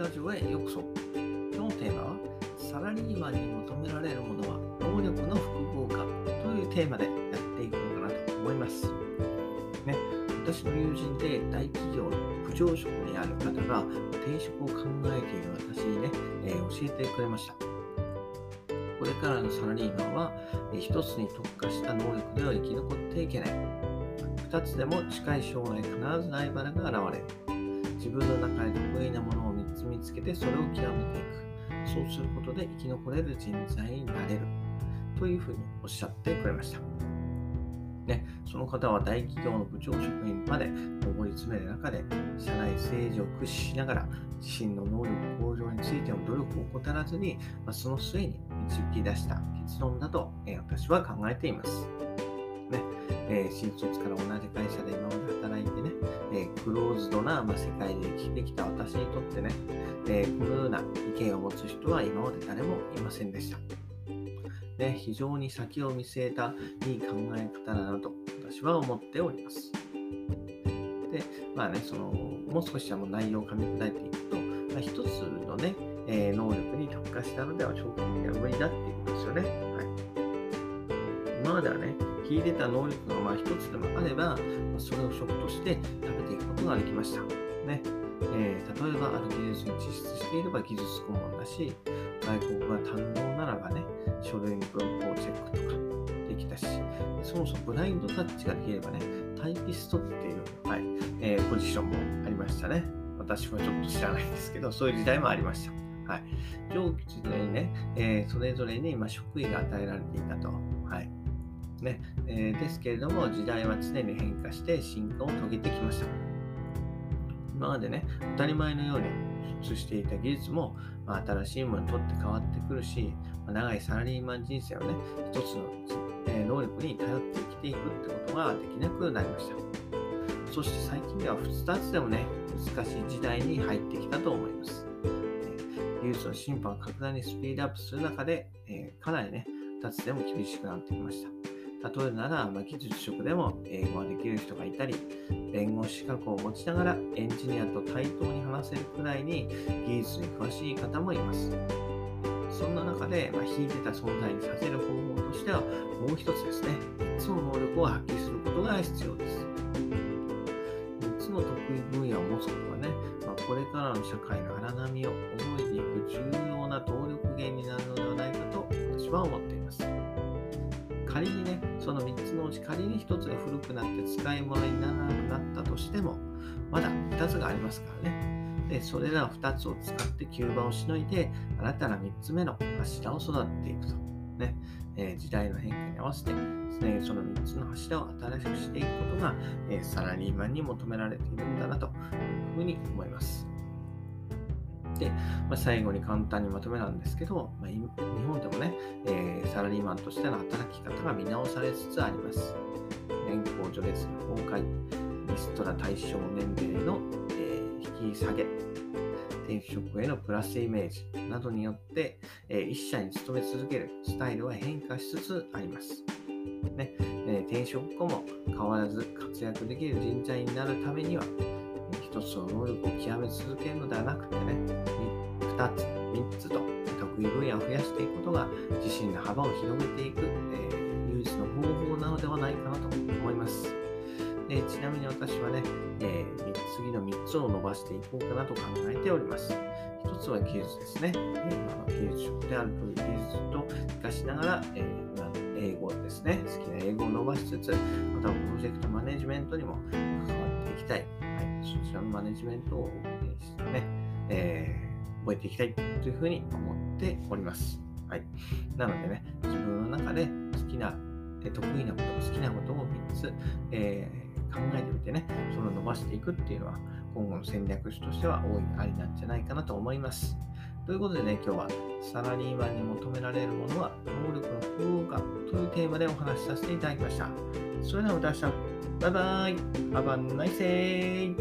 ラジオへようこそ。今日のテーマは、サラリーマンに求められるものは能力の複合化というテーマでやっていこうかなと思います。ね、私の友人で大企業の部長職にある方が転職を考えている私にね、えー、教えてくれました。これからのサラリーマンは、えー、一つに特化した能力では生き残っていけない。二つでも近い将来必ずライバルが現れる。自分の中で得意なものを見つけてそれを極めていく。そうすることで生き残れる人材になれる。というふうにおっしゃってくれました。ね、その方は大企業の部長職員まで上り詰める中で、社内政治を駆使しながら、自身の能力向上についての努力を怠らずに、まあ、その末に導き出した結論だと、えー、私は考えています。ね、えー、新卒から同じ会社で今まで働いてね、えー、クローズドな、まあ、世界で生きてきた私にとってね、えー、このような意見を持つ人は今まで誰もいませんでした。ね、非常に先を見据えたいい考え方だなと私は思っております。で、まあね、その、もう少しはもう内容を噛み砕いていくと、まあ、一つのね、えー、能力に特化したのでは長期的には無理だっていうことですよね。はい。今まではね、秀でた能力がまあ一つでもあれば、それを職として食べていくことができました。ねえー、例えば、ある技術に実質していれば技術顧問だし、外国が堪能ならばね、書類に文法チェックとかできたし、そもそもブラインドタッチができればね、タイピストっていう、はいえー、ポジションもありましたね。私はちょっと知らないんですけど、そういう時代もありました。はい、上記時代にね、えー、それぞれに、ま職位が与えられていたと。ねえー、ですけれども、時代は常に変化して進化を遂げてきました。今までね、当たり前のように普していた技術も、まあ、新しいものにとって変わってくるし、まあ、長いサラリーマン人生をね、一つの、え、能力に頼って生きていくってことができなくなりました。そして最近では2つでもね、難しい時代に入ってきたと思います。技術の進歩が格段にスピードアップする中で、えー、かなりね、2つでも厳しくなってきました。例えるなら、まあ、技術職でも英語ができる人がいたり、弁護士資格を持ちながらエンジニアと対等に話せるくらいに技術に詳しい方もいます。そんな中で、まあ、引いてた存在にさせる方法としては、もう一つですね、3つの能力を発揮することが必要です。3つの得意分野を持つことはね、まあ、これからの社会の荒波を覚えていく重要な動力源になるのではないかと私は思っています。仮にね、その3つのうち仮に1つが古くなって使い物にならなくなったとしても、まだ2つがありますからね。で、それら2つを使って吸盤をしのいで、新たな3つ目の柱を育てていくと。ね、えー、時代の変化に合わせて、ね、その3つの柱を新しくしていくことが、えー、サラリーマンに求められているんだなというふうに思います。で、まあ、最後に簡単にまとめなんですけど、まあ、日本でもね、えー、サラリーマンとしての働き方が見直されつつあります。年功序列の崩壊、リストラ対象年齢の、えー、引き下げ、転職へのプラスイメージなどによって、えー、一社に勤め続けるスタイルは変化しつつあります。ねえー、転職後も変わらず活躍できる人材になるためには、一つの能力を極め続けるのではなくてね、二つ、三つと得意分野を増やしていくことが自身の幅を広げていく、えー、唯一の方法なのではないかなと思います。でちなみに私はね、えー、次の3つを伸ばしていこうかなと考えております。1つは技術ですね。今の技術職であるという技術と活かしながら、えー、英語ですね。好きな英語を伸ばしつつ、またプロジェクトマネジメントにも関わっていきたい。そちらのマネジメントを、ね、えー、覚えていきたいというふうに思っております。はい。なのでね、自分の中で好きな、得意なこと、好きなことを3つ、えー、考えてみてね、それを伸ばしていくっていうのは、今後の戦略としては大いにありなんじゃないかなと思います。ということでね、今日はサラリーマンに求められるものは能力の複合格というテーマでお話しさせていただきました。それではまた明日。バイバイ。Have a nice.